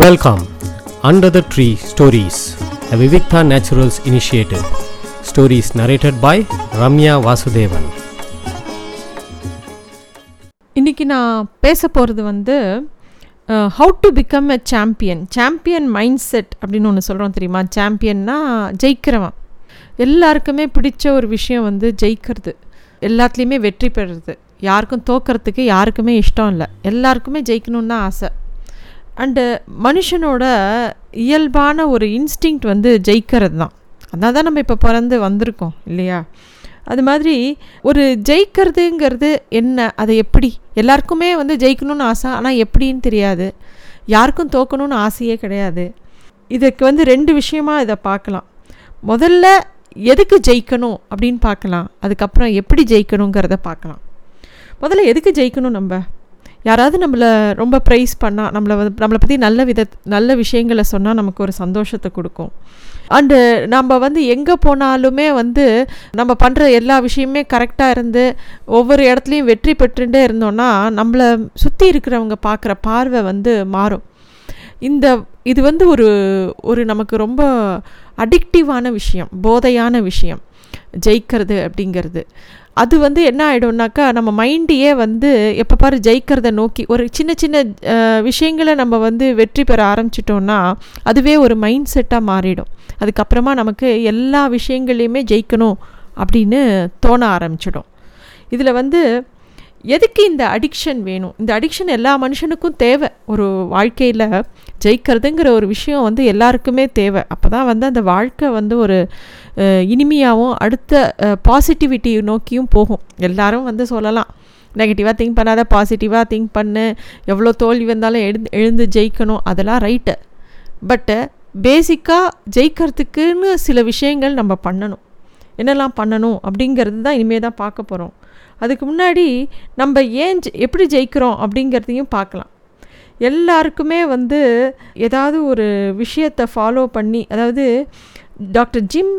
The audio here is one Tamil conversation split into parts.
Welcome under the tree stories the Vivikta Naturals initiative stories narrated by Ramya Vasudevan இன்றைக்கி நான் பேச போகிறது வந்து how to become a champion champion mindset அப்படின்னு ஒன்று சொல்கிறோம் தெரியுமா? சாம்பியன்னா ஜெயிக்கிறவன். எல்லாருக்குமே பிடிச்ச ஒரு விஷயம் வந்து ஜெயிக்கிறது. எல்லாத்துலேயுமே வெற்றி பெறுறது. யாருக்கும் தோக்கிறதுக்கு யாருக்குமே இஷ்டம் இல்லை. எல்லாருக்குமே ஜெயிக்கணும்னு தான் ஆசை. அண்டு மனுஷனோட இயல்பான ஒரு இன்ஸ்டிங்க்ட் வந்து ஜெயிக்கிறது தான் அதான் தான் நம்ம இப்போ பிறந்து வந்திருக்கோம் இல்லையா? அது மாதிரி ஒரு ஜெயிக்கிறதுங்கிறது என்ன? அதை எப்படி? எல்லாருக்குமே வந்து ஜெயிக்கணும்னு ஆசை ஆனால் எப்படின்னு தெரியாது. யாருக்கும் தோக்கணும்னு ஆசையே கிடையாது. இதுக்கு வந்து ரெண்டு விஷயமா இதை பார்க்கலாம். முதல்ல எதுக்கு ஜெயிக்கணும் அப்படின்னு பார்க்கலாம். அதுக்கப்புறம் எப்படி ஜெயிக்கணுங்கிறத பார்க்கலாம். முதல்ல எதுக்கு ஜெயிக்கணும் நம்ம? யாராவது நம்மளை ரொம்ப ப்ரைஸ் பண்ணால் நம்மளை வந்து நம்மளை பற்றி நல்ல வித நல்ல விஷயங்களை சொன்னால் நமக்கு ஒரு சந்தோஷத்தை கொடுக்கும். அண்டு நம்ம வந்து எங்கே போனாலுமே வந்து நம்ம பண்ணுற எல்லா விஷயமே கரெக்டாக இருந்து ஒவ்வொரு இடத்துலையும் வெற்றி பெற்றுட்டே இருந்தோன்னா நம்மளை சுற்றி இருக்கிறவங்க பார்க்குற பார்வை வந்து மாறும். இந்த இது வந்து ஒரு ஒரு நமக்கு ரொம்ப அடிக்டிவான விஷயம் போதையான விஷயம் ஜெயிக்கிறது அப்படிங்கிறது. அது வந்து என்ன ஆகிடும்னாக்கா நம்ம மைண்டையே வந்து எப்போ பாரு ஜெயிக்கிறத நோக்கி ஒரு சின்ன சின்ன விஷயங்களை நம்ம வந்து வெற்றி பெற ஆரம்பிச்சிட்டோன்னா அதுவே ஒரு மைண்ட் செட்டாக மாறிடும். அதுக்கப்புறமா நமக்கு எல்லா விஷயங்களையுமே ஜெயிக்கணும் அப்படின்னு தோண ஆரம்பிச்சிடும். இதில் வந்து எதுக்கு இந்த அடிக்ஷன் வேணும்? இந்த அடிக்ஷன் எல்லா மனுஷனுக்கும் தேவை. ஒரு வாழ்க்கையில் ஜெயிக்கிறதுங்கிற ஒரு விஷயம் வந்து எல்லாருக்குமே தேவை. அப்போ தான் வந்து அந்த வாழ்க்கை வந்து ஒரு இனிமையாகவும் அடுத்த பாசிட்டிவிட்டி நோக்கியும் போகும். எல்லாரும் வந்து சொல்லலாம். நெகட்டிவாக திங்க் பண்ணாத பாசிட்டிவாக திங்க் பண்ணு. எவ்வளோ தோல்வி வந்தாலும் எழுந்து எழுந்து ஜெயிக்கணும். அதெல்லாம் ரைட்டு பட்டு பேசிக்காக ஜெயிக்கிறதுக்குன்னு சில விஷயங்கள் நம்ம பண்ணணும். என்னெல்லாம் பண்ணணும் அப்படிங்கிறது தான் இனிமேல் தான் பார்க்க போகிறோம் அதுக்கு முன்னாடி நம்ம ஏன் எப்படி ஜெயிக்கிறோம் அப்படிங்கிறதையும் பார்க்கலாம். எல்லாருக்குமே வந்து ஏதாவது ஒரு விஷயத்தை ஃபாலோ பண்ணி அதாவது டாக்டர் ஜிம்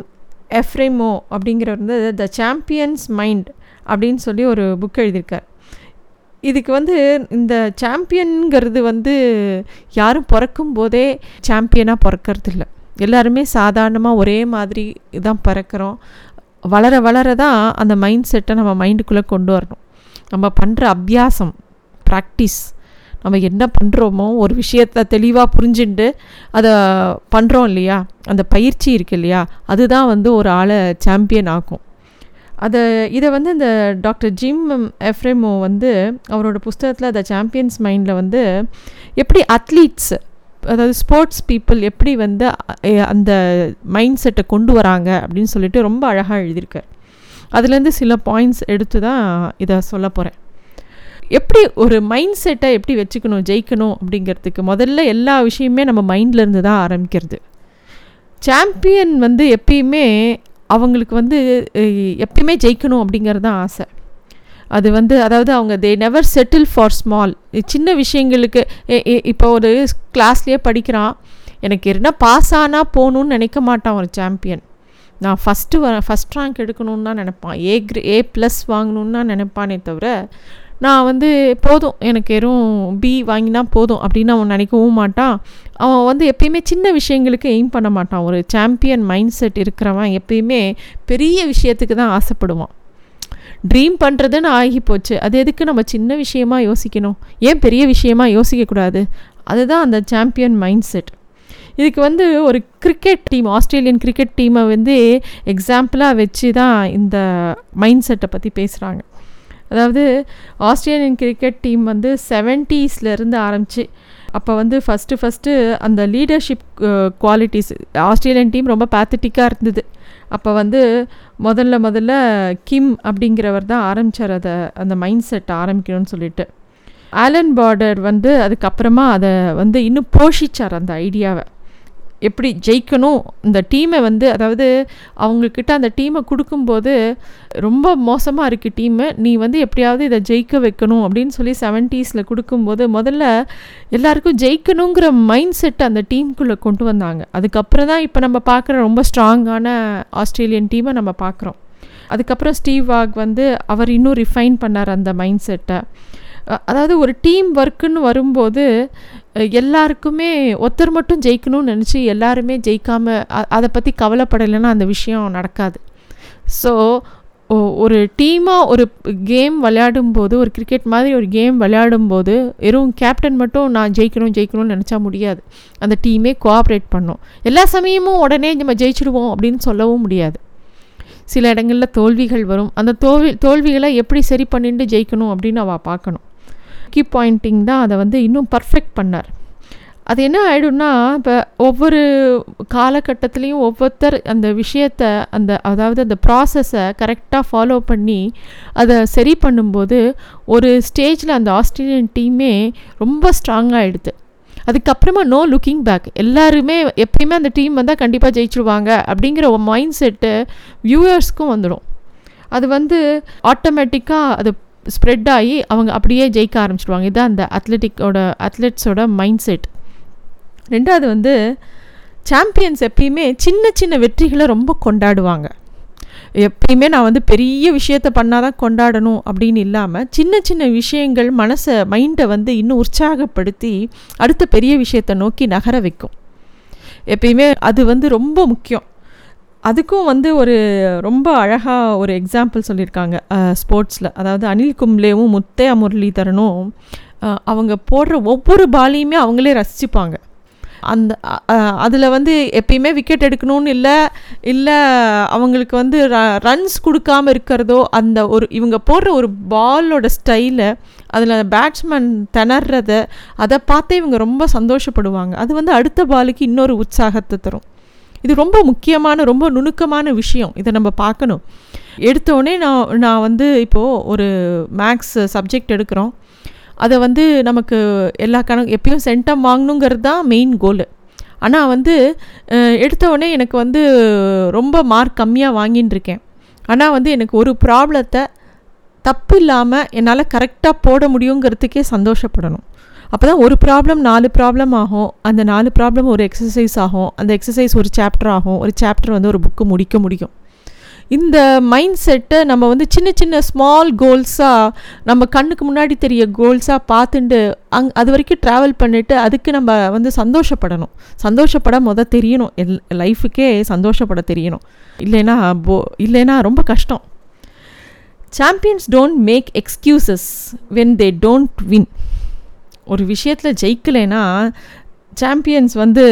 எஃப்ரேமோ அப்படிங்கிறவர் வந்து த சாம்பியன்ஸ் மைண்ட் அப்படின்னு சொல்லி ஒரு புக் எழுதியிருக்கார். இதுக்கு வந்து இந்த சாம்பியனுங்கிறது வந்து யாரும் பிறக்கும் போதே சாம்பியனாக பிறக்கிறது இல்லை எல்லாருமே சாதாரணமாக ஒரே மாதிரி தான் பிறக்கிறோம். வளர வளர தான் அந்த மைண்ட் செட்டை நம்ம மைண்டுக்குள்ளே கொண்டு வரணும். நம்ம பண்ணுற அபியாசம் ப்ராக்டிஸ் நம்ம என்ன பண்ணுறோமோ ஒரு விஷயத்தை தெளிவாக புரிஞ்சுட்டு அதை பண்ணுறோம் இல்லையா? அந்த பயிற்சி இருக்கு இல்லையா? அதுதான் வந்து ஒரு ஆளை சாம்பியன் ஆக்கும். அதை இதை வந்து இந்த டாக்டர் ஜிம் எஃப்ரேமோ வந்து அவரோட புஸ்தகத்தில் த சாம்பியன்ஸ் மைண்டில் வந்து எப்படி அத்லீட்ஸ் அதாவது ஸ்போர்ட்ஸ் பீப்புள் எப்படி வந்து அந்த மைண்ட் செட்டை கொண்டு வராங்க அப்படின்னு சொல்லிட்டு ரொம்ப அழகாக எழுதியிருக்கார். அதுலேருந்து சில பாயிண்ட்ஸ் எடுத்து தான் இதை சொல்ல போகிறேன் எப்படி ஒரு மைண்ட் செட்டை எப்படி வச்சுக்கணும் ஜெயிக்கணும் அப்படிங்கிறதுக்கு முதல்ல எல்லா விஷயமே நம்ம மைண்ட்லேருந்து தான் ஆரம்பிக்கிறது. சாம்பியன் வந்து எப்பயுமே அவங்களுக்கு வந்து எப்பயுமே ஜெயிக்கணும் அப்படிங்கிறது தான் ஆசை. அது வந்து அதாவது அவங்க they never settle for small சின்ன விஷயங்களுக்கு இப்போ ஒரு கிளாஸ்லேயே படிக்கிறான். எனக்கு என்ன பாஸ் ஆனால் போகணுன்னு நினைக்க மாட்டான் ஒரு சாம்பியன் நான் ஃபஸ்ட்டு வர ஃபஸ்ட் ரேங்க் எடுக்கணும்னு தான் நினப்பான். ஏ கிரே ஏ ப்ளஸ் வாங்கணும்னு தான் நினைப்பானே தவிர நான் வந்து போதும். எனக்கு எதுவும் பி வாங்கினா போதும் அப்படின்னு அவன் நினைக்கவும் மாட்டான். அவன் வந்து எப்பயுமே சின்ன விஷயங்களுக்கு எய்ம் பண்ண மாட்டான். ஒரு சாம்பியன் மைண்ட் செட் இருக்கிறவன் எப்பயுமே பெரிய விஷயத்துக்கு தான் ஆசைப்படுவான். ட்ரீம் பண்ணுறதுன்னு ஆகி போச்சு அது எதுக்கு நம்ம சின்ன விஷயமா யோசிக்கணும்? ஏன் பெரிய விஷயமா யோசிக்கக்கூடாது? அதுதான் அந்த சாம்பியன் மைண்ட் செட் இதுக்கு வந்து ஒரு கிரிக்கெட் டீம் ஆஸ்திரேலியன் கிரிக்கெட் டீமை வந்து எக்ஸாம்பிளாக வச்சு தான் இந்த மைண்ட் செட்டை பற்றி பேசுகிறாங்க அதாவது ஆஸ்திரேலியன் கிரிக்கெட் டீம் வந்து செவன்ட்டீஸ்லேருந்து ஆரம்பித்து அப்போ வந்து ஃபஸ்ட்டு ஃபஸ்ட்டு அந்த லீடர்ஷிப் குவாலிட்டிஸ் ஆஸ்திரேலியன் டீம் ரொம்ப பேத்தட்டிக்காக இருந்தது. அப்போ வந்து முதல்ல முதல்ல கிம் அப்படிங்கிறவர் தான் ஆரம்பித்தார் அதை அந்த மைண்ட் செட் ஆரம்பிக்கணும்னு சொல்லிட்டு. ஆலன் பார்டர் வந்து அதுக்கப்புறமா அதை வந்து இன்னும் போஷிச்சார் அந்த ஐடியாவை எப்படி ஜெயிக்கணும்? இந்த டீமை வந்து அதாவது அவங்கக்கிட்ட அந்த டீமை கொடுக்கும்போது ரொம்ப மோசமாக இருக்குது டீமு நீ வந்து எப்படியாவது இதை ஜெயிக்க வைக்கணும் அப்படின்னு சொல்லி செவன்ட்டீஸில் கொடுக்கும்போது முதல்ல எல்லாருக்கும் ஜெயிக்கணுங்கிற மைண்ட் செட் அந்த டீமுக்குள்ளே கொண்டு வந்தாங்க. அதுக்கப்புறம் தான் இப்போ நம்ம பார்க்குற ரொம்ப ஸ்ட்ராங்கான ஆஸ்திரேலியன் டீமை நம்ம பார்க்குறோம். அதுக்கப்புறம் ஸ்டீவ் வாக் வந்து அவர் இன்னும் ரிஃபைன் பண்ணார் அந்த மைண்ட் செட்டை அதாவது ஒரு டீம் ஒர்க்குன்னு வரும்போது எல்லாருக்குமே ஒருத்தர் மட்டும் ஜெயிக்கணும்னு நினச்சி எல்லாருமே ஜெயிக்காமல் அதை பற்றி கவலைப்படலைன்னா அந்த விஷயம் நடக்காது. ஸோ ஒரு டீமாக ஒரு கேம் விளையாடும்போது ஒரு கிரிக்கெட் மாதிரி ஒரு கேம் விளையாடும்போது வெறும் கேப்டன் மட்டும் நான் ஜெயிக்கணும் ஜெயிக்கணும்னு நினச்சா முடியாது. அந்த டீமே கோஆப்ரேட் பண்ணும். எல்லா சமயமும் உடனே நம்ம ஜெயிச்சிடுவோம் அப்படின்னு சொல்லவும் முடியாது. சில இடங்களில் தோல்விகள் வரும். அந்த தோல்வி தோல்விகளை எப்படி சரி பண்ணிட்டு ஜெயிக்கணும் அப்படின்னு அவள் பார்க்கணும். கீ பாயிண்டிங் தான் அதை வந்து இன்னும் பர்ஃபெக்ட் பண்ணார். அது என்ன ஆகிடும்னா இப்போ ஒவ்வொரு காலகட்டத்துலேயும் ஒவ்வொருத்தர் அந்த விஷயத்தை அந்த அதாவது அந்த ப்ராசஸை கரெக்டாக ஃபாலோ பண்ணி அதை சரி பண்ணும்போது ஒரு ஸ்டேஜில் அந்த ஆஸ்திரேலியன் டீமே ரொம்ப ஸ்ட்ராங்காகிடுது அதுக்கப்புறமா நோ லுக்கிங் பேக் எல்லாருமே எப்பயுமே அந்த டீம் வந்தால் கண்டிப்பாக ஜெயிச்சிருவாங்க அப்படிங்கிற ஒரு மைண்ட் செட்டு வியூவர்ஸ்க்கும் வந்துடும் அது வந்து ஆட்டோமேட்டிக்காக அது ஸ்ப்ரெட் ஆகி அவங்க அப்படியே ஜெயிக்க ஆரம்பிச்சிடுவாங்க. இதுதான் அந்த அத்லெட்டிக்கோட அத்லெட்ஸோட மைண்ட் செட் ரெண்டாவது வந்து சாம்பியன்ஸ் எப்பயுமே சின்ன சின்ன வெற்றிகளை ரொம்ப கொண்டாடுவாங்க. எப்பயுமே நான் வந்து பெரிய விஷயத்தை பண்ணால் தான் கொண்டாடணும் அப்படின்னு இல்லாமல் சின்ன சின்ன விஷயங்கள் மனசை மைண்டை வந்து இன்னும் உற்சாகப்படுத்தி அடுத்த பெரிய விஷயத்தை நோக்கி நகர வைக்கும். எப்பயுமே அது வந்து ரொம்ப முக்கியம். அதுக்கும் வந்து ஒரு ரொம்ப அழகாக ஒரு எக்ஸாம்பிள் சொல்லியிருக்காங்க. ஸ்போர்ட்ஸில் அதாவது அனில் கும்ளேவும் முத்தையா முரளிதரனும் அவங்க போடுற ஒவ்வொரு பாலையுமே அவங்களே ரசிச்சுப்பாங்க. அந்த அதில் வந்து எப்பயுமே விக்கெட் எடுக்கணும்னு இல்லை இல்லை அவங்களுக்கு வந்து ர ரன்ஸ் கொடுக்காம இருக்கிறதோ அந்த ஒரு இவங்க போடுற ஒரு பாலோட ஸ்டைலை அதில் பேட்ஸ்மேன் திணறத அதை பார்த்தே இவங்க ரொம்ப சந்தோஷப்படுவாங்க. அது வந்து அடுத்த பாலுக்கு இன்னொரு உற்சாகத்தை தரும். இது ரொம்ப முக்கியமான ரொம்ப நுணுக்கமான விஷயம். இதை நம்ம பார்க்கணும். எடுத்தோடனே நான் நான் வந்து இப்போது ஒரு மேக்ஸ் சப்ஜெக்ட் எடுக்கிறோம். அதை வந்து நமக்கு எல்லா கணக்கு எப்பயும் சென்டம் வாங்கணுங்கிறது தான் மெயின் கோலு ஆனால் வந்து அஹ், எனக்கு வந்து ரொம்ப மார்க் கம்மியாக வாங்கின்னு இருக்கேன் ஆனால் வந்து எனக்கு ஒரு ப்ராப்ளத்தை தப்பு இல்லாமல் என்னால் கரெக்டாக போட முடியுங்கிறதுக்கே சந்தோஷப்படணும். அப்போ தான் ஒரு ப்ராப்ளம் நாலு ப்ராப்ளம் ஆகும். அந்த நாலு ப்ராப்ளம் ஒரு எக்ஸசைஸ் ஆகும். அந்த எக்ஸசைஸ் ஒரு சாப்டர் ஆகும். ஒரு சாப்டர் வந்து ஒரு புக்கு முடிக்க முடியும். இந்த மைண்ட் செட்டை நம்ம வந்து சின்ன சின்ன ஸ்மால் கோல்ஸாக நம்ம கண்ணுக்கு முன்னாடி தெரிய கோல்ஸாக பார்த்துட்டு அங் அது வரைக்கும் ட்ராவல் பண்ணிவிட்டு அதுக்கு நம்ம வந்து சந்தோஷப்படணும். சந்தோஷப்பட முத தெரியணும். எல் லைஃபுக்கே சந்தோஷப்பட தெரியணும். இல்லைன்னா போ இல்லைன்னா ரொம்ப கஷ்டம். Champions don't make excuses when they don't win ஒரு விஷயத்தில் ஜெயிக்கலைன்னா சாம்பியன்ஸ் வந்து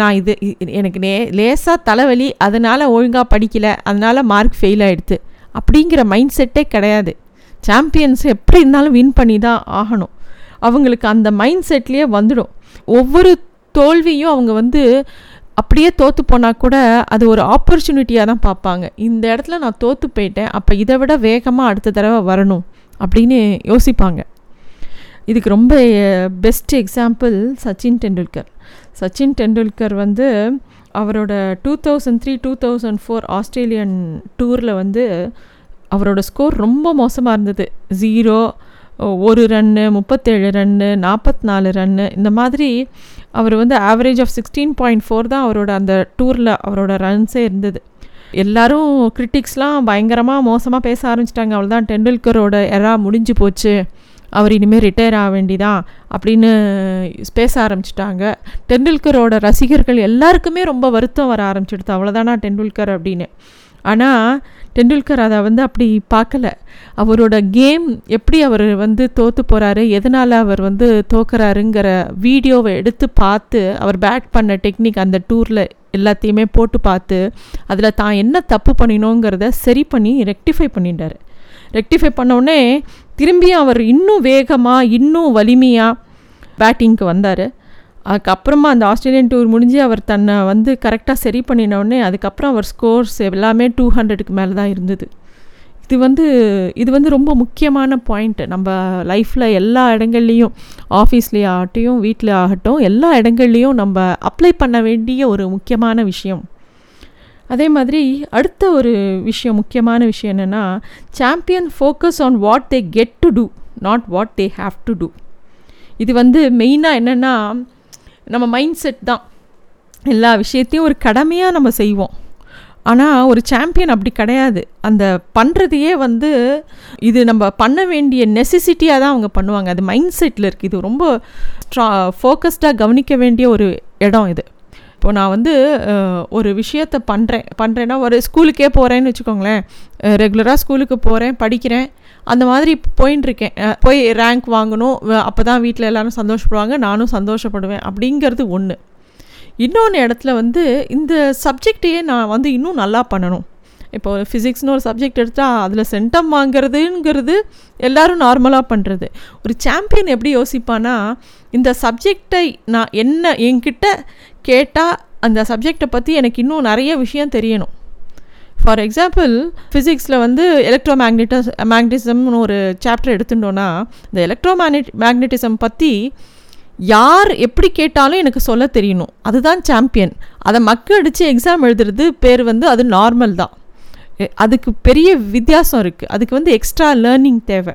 நான் இது எனக்கு நே லேசாக தலைவலி அதனால் ஒழுங்காக படிக்கலை அதனால் மார்க் ஃபெயில் ஆகிடுது அப்படிங்கிற மைண்ட் செட்டே கிடையாது. சாம்பியன்ஸ் எப்படி இருந்தாலும் வின் பண்ணி தான் ஆகணும். அவங்களுக்கு அந்த மைண்ட் செட்லேயே வந்துடும். ஒவ்வொரு தோல்வியும் அவங்க வந்து அப்படியே தோற்று போனால் கூட அது ஒரு ஆப்பர்ச்சுனிட்டியாக தான் பார்ப்பாங்க. இந்த இடத்துல நான் தோற்று போயிட்டேன் அப்போ இதை விட வேகமாக அடுத்த தடவை வரணும் அப்படின்னு யோசிப்பாங்க. இதுக்கு ரொம்ப பெஸ்ட் எக்ஸாம்பிள் சச்சின் டெண்டுல்கர். சச்சின் டெண்டுல்கர் வந்து அவரோட two thousand three two thousand four Australian டூரில் வந்து அவரோட ஸ்கோர் ரொம்ப மோசமாக இருந்தது. ஜீரோ ஒரு ரன்னு முப்பத்தேழு ரன்னு நாற்பத்தி நாலு ரன்னு இந்த மாதிரி அவர் வந்து average of sixteen point four தான் அவரோட அந்த டூரில் அவரோட ரன்ஸே இருந்தது. எல்லாரும் கிரிட்டிக்ஸ்லாம் பயங்கரமாக மோசமாக பேச ஆரம்பிச்சிட்டாங்க. அவ்வளோதான் டெண்டுல்கரோட எரா முடிஞ்சு போச்சு. அவர் இனிமேல் ரிட்டையர் ஆக வேண்டிதான் அப்படின்னு பேச ஆரம்பிச்சிட்டாங்க. டெண்டுல்கரோட ரசிகர்கள் எல்லாருக்குமே ரொம்ப வருத்தம் வர ஆரம்பிச்சிடுது. அவ்வளோதானா டெண்டுல்கர் அப்படின்னு. ஆனால் டெண்டுல்கர் அதை வந்து அப்படி பார்க்கல. அவரோட கேம் எப்படி அவர் வந்து தோற்று போகிறாரு எதனால் அவர் வந்து தோக்குறாருங்கிற வீடியோவை எடுத்து பார்த்து அவர் பேட் பண்ண டெக்னிக் அந்த டூரில் எல்லாத்தையுமே போட்டு பார்த்து அதில் தான் என்ன தப்பு பண்ணினோங்கிறத சரி பண்ணி ரெக்டிஃபை பண்ணிட்டார். ரெக்டிஃபை பண்ணோடனே திரும்பியும் அவர் இன்னும் வேகமாக இன்னும் வலிமையாக பேட்டிங்க்கு வந்தார். அதுக்கப்புறமா அந்த ஆஸ்திரேலியன் டூர் முடிஞ்சு அவர் தன்னை வந்து கரெக்டாக சரி பண்ணினோடனே அதுக்கப்புறம் அவர் ஸ்கோர்ஸ் எல்லாமே டூ ஹண்ட்ரடுக்கு மேலே தான் இருந்தது. இது வந்து இது வந்து ரொம்ப முக்கியமான பாயிண்ட்டு நம்ம லைஃப்பில் எல்லா இடங்கள்லையும் ஆஃபீஸ்லேயே ஆகட்டும் வீட்டில் ஆகட்டும் எல்லா இடங்கள்லையும் நம்ம அப்ளை பண்ண வேண்டிய ஒரு முக்கியமான விஷயம். அதே மாதிரி அடுத்த ஒரு விஷயம் முக்கியமான விஷயம் என்னென்னா champion focus on what they get to do not what they have to do இது வந்து மெயினாக என்னென்னா நம்ம மைண்ட் செட் தான். எல்லா விஷயத்தையும் ஒரு கடமையாக நம்ம செய்வோம். ஆனால் ஒரு சாம்பியன் அப்படி கிடையாது. அந்த பண்ணுறதையே வந்து இது நம்ம பண்ண வேண்டிய நெசசிட்டியாக தான் அவங்க பண்ணுவாங்க. அது மைண்ட் செட்டில் இருக்குது இது ரொம்ப ஸ்ட்ரா ஃபோக்கஸ்டாக கவனிக்க வேண்டிய ஒரு இடம் இது. இப்போ நான் வந்து ஒரு விஷயத்த பண்ணுறேன் பண்ணுறேன்னா ஒரு ஸ்கூலுக்கே போகிறேன்னு வச்சுக்கோங்களேன். ரெகுலராக ஸ்கூலுக்கு போகிறேன் படிக்கிறேன். அந்த மாதிரி போயின்னு இருக்கேன் போய் ரேங்க் வாங்கணும் அப்போ தான் வீட்டில் எல்லோரும் சந்தோஷப்படுவாங்க நானும் சந்தோஷப்படுவேன் அப்படிங்கிறது ஒன்று இன்னொன்று இடத்துல வந்து இந்த சப்ஜெக்டையே நான் வந்து இன்னும் நல்லா பண்ணணும். இப்போ ஃபிசிக்ஸ்னு ஒரு சப்ஜெக்ட் எடுத்தால் அதில் சென்டம் வாங்குறதுங்கிறது எல்லோரும் நார்மலாக பண்ணுறது ஒரு சாம்பியன் எப்படி யோசிப்பானா இந்த சப்ஜெக்டை நான் என்ன என்கிட்ட கேட்டால் அந்த சப்ஜெக்டை பற்றி எனக்கு இன்னும் நிறைய விஷயம் தெரியணும். ஃபார் எக்ஸாம்பிள் ஃபிசிக்ஸில் வந்து எலக்ட்ரோ மேக்னெட்டஸ் மேக்னட்டிசம்னு ஒரு சாப்டர் எடுத்துட்டோன்னா இந்த எலக்ட்ரோ மேக்னெட் மேக்னட்டிசம் பற்றி யார் எப்படி கேட்டாலும் எனக்கு சொல்ல தெரியணும். அதுதான் சாம்பியன் அதை மக்கு அடித்து எக்ஸாம் எழுதுறது பேர் வந்து அது நார்மல் தான். அதுக்கு பெரிய வித்தியாசம் இருக்குது அதுக்கு வந்து எக்ஸ்ட்ரா லேர்னிங் தேவை.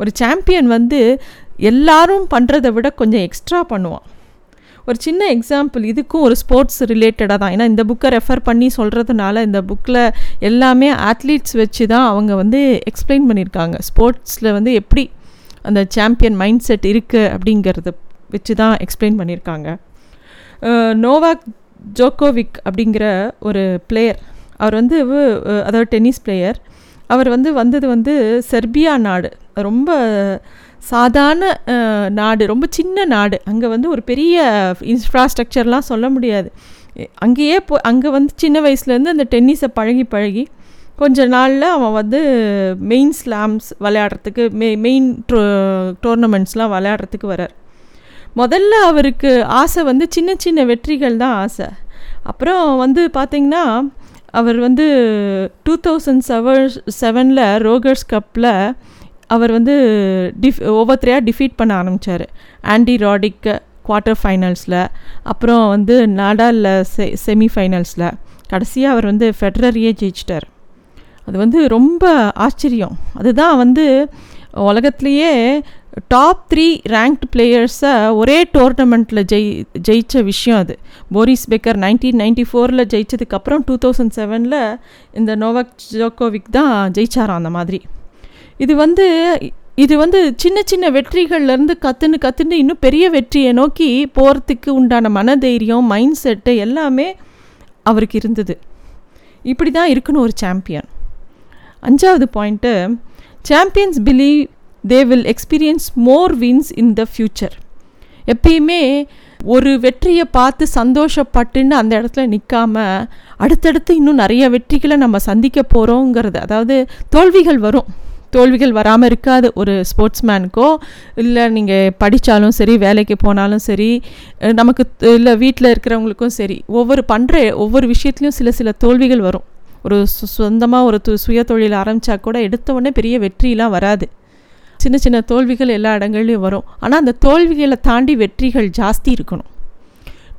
ஒரு சாம்பியன் வந்து எல்லாரும் பண்ணுறதை விட கொஞ்சம் எக்ஸ்ட்ரா பண்ணுவான். ஒரு சின்ன எக்ஸாம்பிள் இதுக்கும் ஒரு ஸ்போர்ட்ஸ் ரிலேட்டடாக தான். ஏன்னா இந்த புக்கை ரெஃபர் பண்ணி சொல்கிறதுனால இந்த புக்கில் எல்லாமே ஆத்லீட்ஸ் வச்சு தான் அவங்க வந்து எக்ஸ்பிளைன் பண்ணியிருக்காங்க ஸ்போர்ட்ஸில் வந்து எப்படி அந்த சாம்பியன் மைண்ட் செட் இருக்குது அப்படிங்கிறத வச்சு தான் எக்ஸ்பிளைன் பண்ணியிருக்காங்க நோவாக் ஜோக்கோவிக் அப்படிங்கிற ஒரு பிளேயர் அவர் வந்து அதாவது டென்னிஸ் பிளேயர் அவர் வந்து வந்தது வந்து செர்பியா நாடு. ரொம்ப சாதாரண நாடு ரொம்ப சின்ன நாடு. அங்கே வந்து ஒரு பெரிய இன்ஃப்ராஸ்ட்ரக்சர்லாம் சொல்ல முடியாது. அங்கேயே போ அங்கே வந்து சின்ன வயசுலேருந்து அந்த டென்னிஸை பழகி பழகி கொஞ்ச நாளில் அவன் வந்து மெயின் ஸ்லாம்ஸ் விளையாடுறதுக்கு மெ மெயின் டோர்னமெண்ட்ஸ்லாம் விளையாடுறதுக்கு வரார். முதல்ல அவருக்கு ஆசை வந்து சின்ன சின்ன வெற்றிகள் தான் ஆசை. அப்புறம் வந்து பார்த்திங்கன்னா அவர் வந்து டூ தௌசண்ட் செவன் செவனில் ரோகர்ஸ் கப்பில் அவர் வந்து டிஃப் ஒவ்வொருத்தரையாக டிஃபீட் பண்ண ஆரம்பித்தார் ஆண்டி ராடிக் குவார்ட்டர் ஃபைனல்ஸில் அப்புறம் வந்து நாடாலில் செ செமிஃபைனல்ஸில் கடைசியாக அவர் வந்து ஃபெட்ரரியே ஜெயிச்சிட்டார். அது வந்து ரொம்ப ஆச்சரியம். அதுதான் வந்து உலகத்துலேயே டாப் த்ரீ ரேங்க்டு பிளேயர்ஸை ஒரே டோர்னமெண்ட்டில் ஜெயி ஜெயித்த விஷயம் அது. போரிஸ் பெக்கர் நைன்டீன் நைன்டி ஃபோரில் ஜெயிச்சதுக்கப்புறம் டூ தௌசண்ட் செவனில் இந்த நோவாக் ஜோக்கோவிக் தான் ஜெயிச்சாராம் அந்த மாதிரி. இது வந்து இது வந்து சின்ன சின்ன வெற்றிகள்லேருந்து கற்றுன்னு கற்றுன்னு இன்னும் பெரிய வெற்றியை நோக்கி போகிறதுக்கு உண்டான மனதைரியம் மைண்ட் செட்டு எல்லாமே அவருக்கு இருந்தது. இப்படி தான் இருக்கணும் ஒரு சாம்பியன் அஞ்சாவது point champions believe they will experience more wins in the future எப்பயுமே ஒரு வெற்றியை பார்த்து சந்தோஷப்பட்டுன்னு அந்த இடத்துல நிற்காம அடுத்தடுத்து இன்னும் நிறைய வெற்றிகளை நம்ம சந்திக்க போகிறோங்கிறது அதாவது தோல்விகள் வரும். தோல்விகள் வராமல் இருக்காது ஒரு ஸ்போர்ட்ஸ்மேனுக்கோ இல்லை நீங்கள் படித்தாலும் சரி வேலைக்கு போனாலும் சரி நமக்கு இல்லை வீட்டில் இருக்கிறவங்களுக்கும் சரி ஒவ்வொரு பண்ணுற ஒவ்வொரு விஷயத்துலையும் சில சில தோல்விகள் வரும். ஒரு சு சொந்தமாக ஒரு து சுய தொழில் ஆரம்பித்தா கூட எடுத்த உடனே பெரிய வெற்றிலாம் வராது. சின்ன சின்ன தோல்விகள் எல்லா இடங்கள்லையும் வரும். ஆனால் அந்த தோல்விகளை தாண்டி வெற்றிகள் ஜாஸ்தி இருக்கணும்.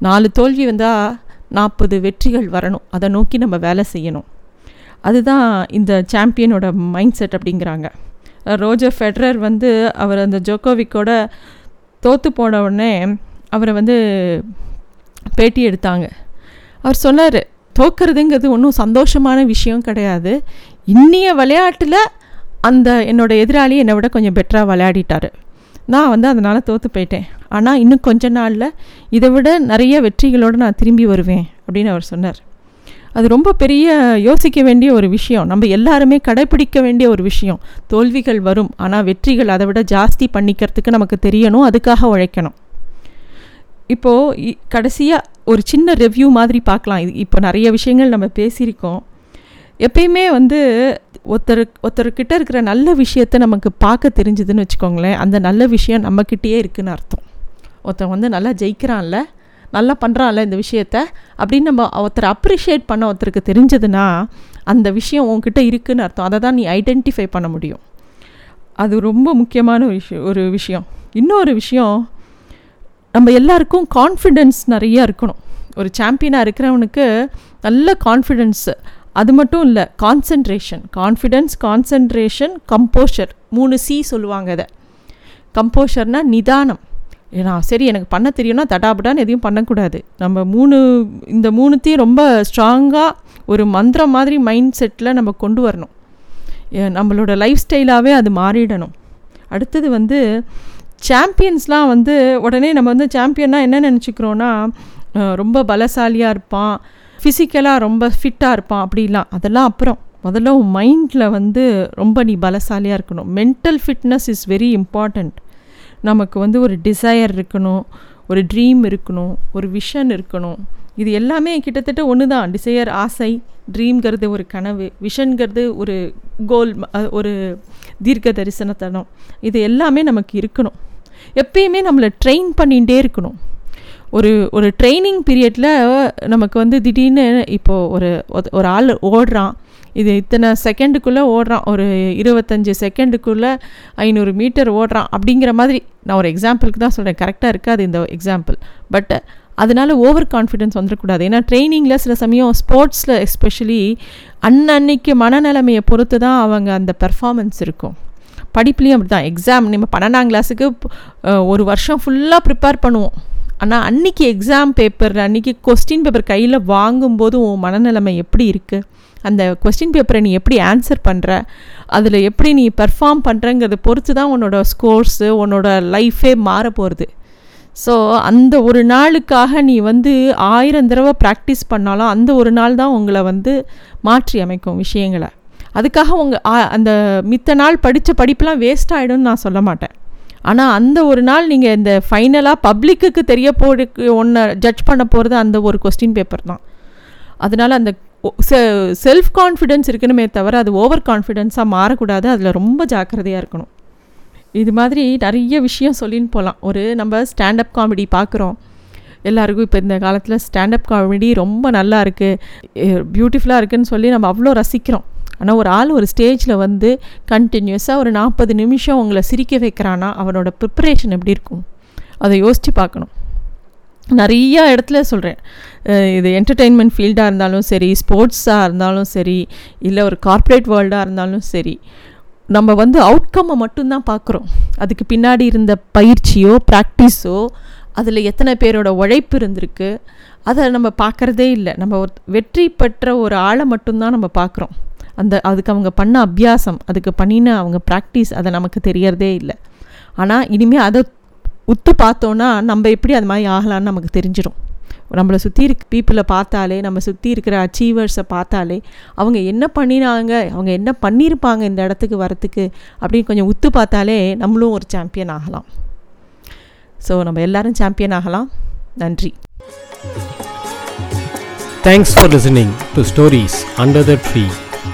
நாலு தோல்வி வந்தால் நாற்பது வெற்றிகள் வரணும். அதை நோக்கி நம்ம வேலை செய்யணும். அதுதான் இந்த சாம்பியனோட மைண்ட் செட் அப்படிங்கிறாங்க. ரோஜர் ஃபெடரர் வந்து அவர் அந்த ஜோக்கோவிக்கோட தோற்று போன உடனே அவரை வந்து பேட்டி எடுத்தாங்க. அவர் சொன்னார் தோக்கிறதுங்கிறது ஒன்றும் சந்தோஷமான விஷயம் கிடையாது. இன்னிய விளையாட்டில் அந்த என்னோடய எதிராளி என்னை விட கொஞ்சம் பெட்டராக விளையாடிட்டார். நான் வந்து அதனால் தோற்று போயிட்டேன். ஆனால் இன்னும் கொஞ்ச நாளில் இதை விட நிறைய வெற்றிகளோடு நான் திரும்பி வருவேன். அப்படின்னு அவர் சொன்னார். அது ரொம்ப பெரிய யோசிக்க வேண்டிய ஒரு விஷயம். நம்ம எல்லாருமே கடைப்பிடிக்க வேண்டிய ஒரு விஷயம். தோல்விகள் வரும். ஆனால் வெற்றிகள் அதை விட ஜாஸ்தி பண்ணிக்கிறதுக்கு நமக்கு தெரியணும். அதுக்காக உழைக்கணும். இப்போது கடைசியாக ஒரு சின்ன ரிவ்யூ மாதிரி பார்க்கலாம். இது இப்போ நிறைய விஷயங்கள் நம்ம பேசியிருக்கோம். எப்பயுமே வந்து ஒருத்தர் ஒருத்தர்கிட்ட இருக்கிற நல்ல விஷயத்தை நமக்கு பார்க்க தெரிஞ்சுதுன்னு வச்சுக்கோங்களேன். அந்த நல்ல விஷயம் நம்மக்கிட்டேயே இருக்குன்னு அர்த்தம். ஒருத்தன் வந்து நல்லா ஜெயிக்கிறான்ல. நல்லா பண்ணுறான்ல இந்த விஷயத்த அப்படின்னு நம்ம ஒருத்தர் அப்ரிஷியேட் பண்ண ஒருத்தருக்கு தெரிஞ்சதுன்னா அந்த விஷயம் உன்கிட்ட இருக்குதுன்னு அர்த்தம். அதை தான் நீ ஐடென்டிஃபை பண்ண முடியும். அது ரொம்ப முக்கியமான விஷயம் ஒரு விஷயம். இன்னொரு விஷயம் நம்ம எல்லாருக்கும் கான்ஃபிடென்ஸ் நிறையா இருக்கணும். ஒரு சாம்பியனாக இருக்கிறவனுக்கு நல்ல கான்ஃபிடென்ஸு அது மட்டும் இல்லை கான்சன்ட்ரேஷன் கான்ஃபிடென்ஸ் கான்சன்ட்ரேஷன் கம்போஷர் மூணு சி சொல்லுவாங்க அதை கம்போஷர்னால் நிதானம். ஏன்னா சரி எனக்கு பண்ண தெரியும்னா தடாபடான்னு எதையும் பண்ணக்கூடாது. நம்ம மூணு இந்த மூணுத்தையும் ரொம்ப ஸ்ட்ராங்காக ஒரு மந்திரம் மாதிரி மைண்ட் செட்டில் நம்ம கொண்டு வரணும். நம்மளோட லைஃப் ஸ்டைலாகவே அது மாறிடணும். அடுத்தது வந்து சாம்பியன்ஸ்லாம் வந்து உடனே நம்ம வந்து சாம்பியன்னா என்ன நினச்சிக்கிறோன்னா ரொம்ப பலசாலியாக இருப்பான் ஃபிசிக்கலாக ரொம்ப ஃபிட்டாக இருப்பான் அப்படிலாம். அதெல்லாம் அப்புறம். முதல்ல உன் மைண்டில் வந்து ரொம்ப நீ பலசாலியாக இருக்கணும். Mental fitness is very important நமக்கு வந்து ஒரு டிசையர் இருக்கணும் ஒரு ட்ரீம் இருக்கணும் ஒரு விஷன் இருக்கணும். இது எல்லாமே கிட்டத்தட்ட ஒன்று தான் டிசையர் ஆசை ட்ரீம்ங்கிறது ஒரு கனவு. விஷன்கிறது ஒரு கோல் ஒரு தீர்க்க தரிசனத்தனம் இது எல்லாமே நமக்கு இருக்கணும். எப்பயுமே நம்மளை ட்ரெயின் பண்ணிகிட்டே இருக்கணும். ஒரு ஒரு ட்ரைனிங் பீரியடில் நமக்கு வந்து திடீர்னு இப்போது ஒரு ஒரு- ஒரு ஆள் ஓடுறான். இது இத்தனை செகண்டுக்குள்ளே ஓடுறான். ஒரு இருபத்தஞ்சி செகண்டுக்குள்ளே ஐநூறு மீட்டர் ஓடுறான் அப்படிங்கிற மாதிரி நான் ஒரு எக்ஸாம்பிளுக்கு தான் சொல்கிறேன் கரெக்டாக இருக்காது இந்த எக்ஸாம்பிள் பட் அதனால் ஓவர் கான்ஃபிடென்ஸ் வந்துடக்கூடாது ஏன்னா ட்ரைனிங்கில் சில சமயம் ஸ்போர்ட்ஸில் எஸ்பெஷலி அன்னன்னைக்கு மனநிலைமையை பொறுத்து தான் அவங்க அந்த பெர்ஃபார்மன்ஸ் இருக்கும். படிப்புலேயும் அப்படி தான் எக்ஸாம் நம்ம பன்னெண்டாம் கிளாஸுக்கு ஒரு வருஷம் ஃபுல்லாக ப்ரிப்பேர் பண்ணுவோம். ஆனால் அன்றைக்கி எக்ஸாம் பேப்பர் அன்றைக்கி கொஸ்டின் பேப்பர் கையில் வாங்கும்போது உன் மனநிலைமை எப்படி இருக்குது அந்த கொஸ்டின் பேப்பரை நீ எப்படி ஆன்சர் பண்ணுற அதில் எப்படி நீ பெர்ஃபார்ம் பண்ணுறங்கிறத பொறுத்து தான் உன்னோட ஸ்கோர்ஸு உன்னோட லைஃபே மாற போகிறது ஸோ அந்த ஒரு நாளுக்காக நீ வந்து ஆயிரம் தடவை ப்ராக்டிஸ் பண்ணாலும் அந்த ஒரு நாள் தான் உங்களை வந்து மாற்றி அமைக்கும் விஷயங்களை. அதுக்காக உங்கள் அந்த மித்த நாள் படித்த படிப்பெலாம் வேஸ்ட் ஆகிடும்னு நான் சொல்ல மாட்டேன். ஆனால் அந்த ஒரு நாள் நீங்கள் இந்த ஃபைனலாக பப்ளிக்குக்கு தெரிய போடு ஒன்றை ஜட்ஜ் பண்ண போகிறது அந்த ஒரு கொஸ்டின் பேப்பர் தான். அதனால் அந்த செல்ஃப் கான்ஃபிடென்ஸ் இருக்கணுமே தவிர அது ஓவர் கான்ஃபிடென்ஸாக மாறக்கூடாது. அதில் ரொம்ப ஜாக்கிரதையாக இருக்கணும். இது மாதிரி நிறைய விஷயம் சொல்லின்னு போகலாம் ஒரு நம்ம ஸ்டாண்டப் காமெடி பார்க்குறோம் எல்லாருக்கும் இப்போ இந்த காலத்தில் ஸ்டாண்டப் காமெடி ரொம்ப நல்லா இருக்குது பியூட்டிஃபுல்லாக இருக்குன்னு சொல்லி நம்ம அவ்வளோ ரசிக்கிறோம். ஆனால் ஒரு ஆள் ஒரு ஸ்டேஜில் வந்து கண்டினியூஸாக ஒரு நாற்பது நிமிஷம் உங்களை சிரிக்க வைக்கிறான்னா அவனோட ப்ரிப்பரேஷன் எப்படி இருக்கும்? அதை யோசித்து பார்க்கணும். நிறையா இடத்துல சொல்கிறேன் இது என்டர்டெயின்மெண்ட் ஃபீல்டாக இருந்தாலும் சரி ஸ்போர்ட்ஸாக இருந்தாலும் சரி இல்லை ஒரு கார்ப்பரேட் வேர்ல்டாக இருந்தாலும் சரி நம்ம வந்து அவுட்கம்மை மட்டும்தான் பார்க்குறோம். அதுக்கு பின்னாடி இருந்த பயிற்சியோ ப்ராக்டிஸோ அதில் எத்தனை பேரோட உழைப்பு இருந்திருக்கு அதை நம்ம பார்க்குறதே இல்லை. நம்ம ஒரு வெற்றி பெற்ற ஒரு ஆளை மட்டும்தான் நம்ம பார்க்குறோம். அந்த அதுக்கு அவங்க பண்ண அபியாசம் அதுக்கு பண்ணின அவங்க ப்ராக்டிஸ் அதை நமக்கு தெரியறதே இல்லை. ஆனால் இனிமேல் அதை உத்து பார்த்தோன்னா நம்ம எப்படி அது மாதிரி ஆகலான்னு நமக்கு தெரிஞ்சிடும் நம்மளை சுற்றி இருக்க பீப்புளை பார்த்தாலே நம்ம சுற்றி இருக்கிற அச்சீவர்ஸை பார்த்தாலே அவங்க என்ன பண்ணினாங்க அவங்க என்ன பண்ணியிருப்பாங்க இந்த இடத்துக்கு வரத்துக்கு அப்படின்னு கொஞ்சம் உத்து பார்த்தாலே நம்மளும் ஒரு சாம்பியன் ஆகலாம். ஸோ நம்ம எல்லாரும் சாம்பியன் ஆகலாம். நன்றி. Thanks for listening to stories under the tree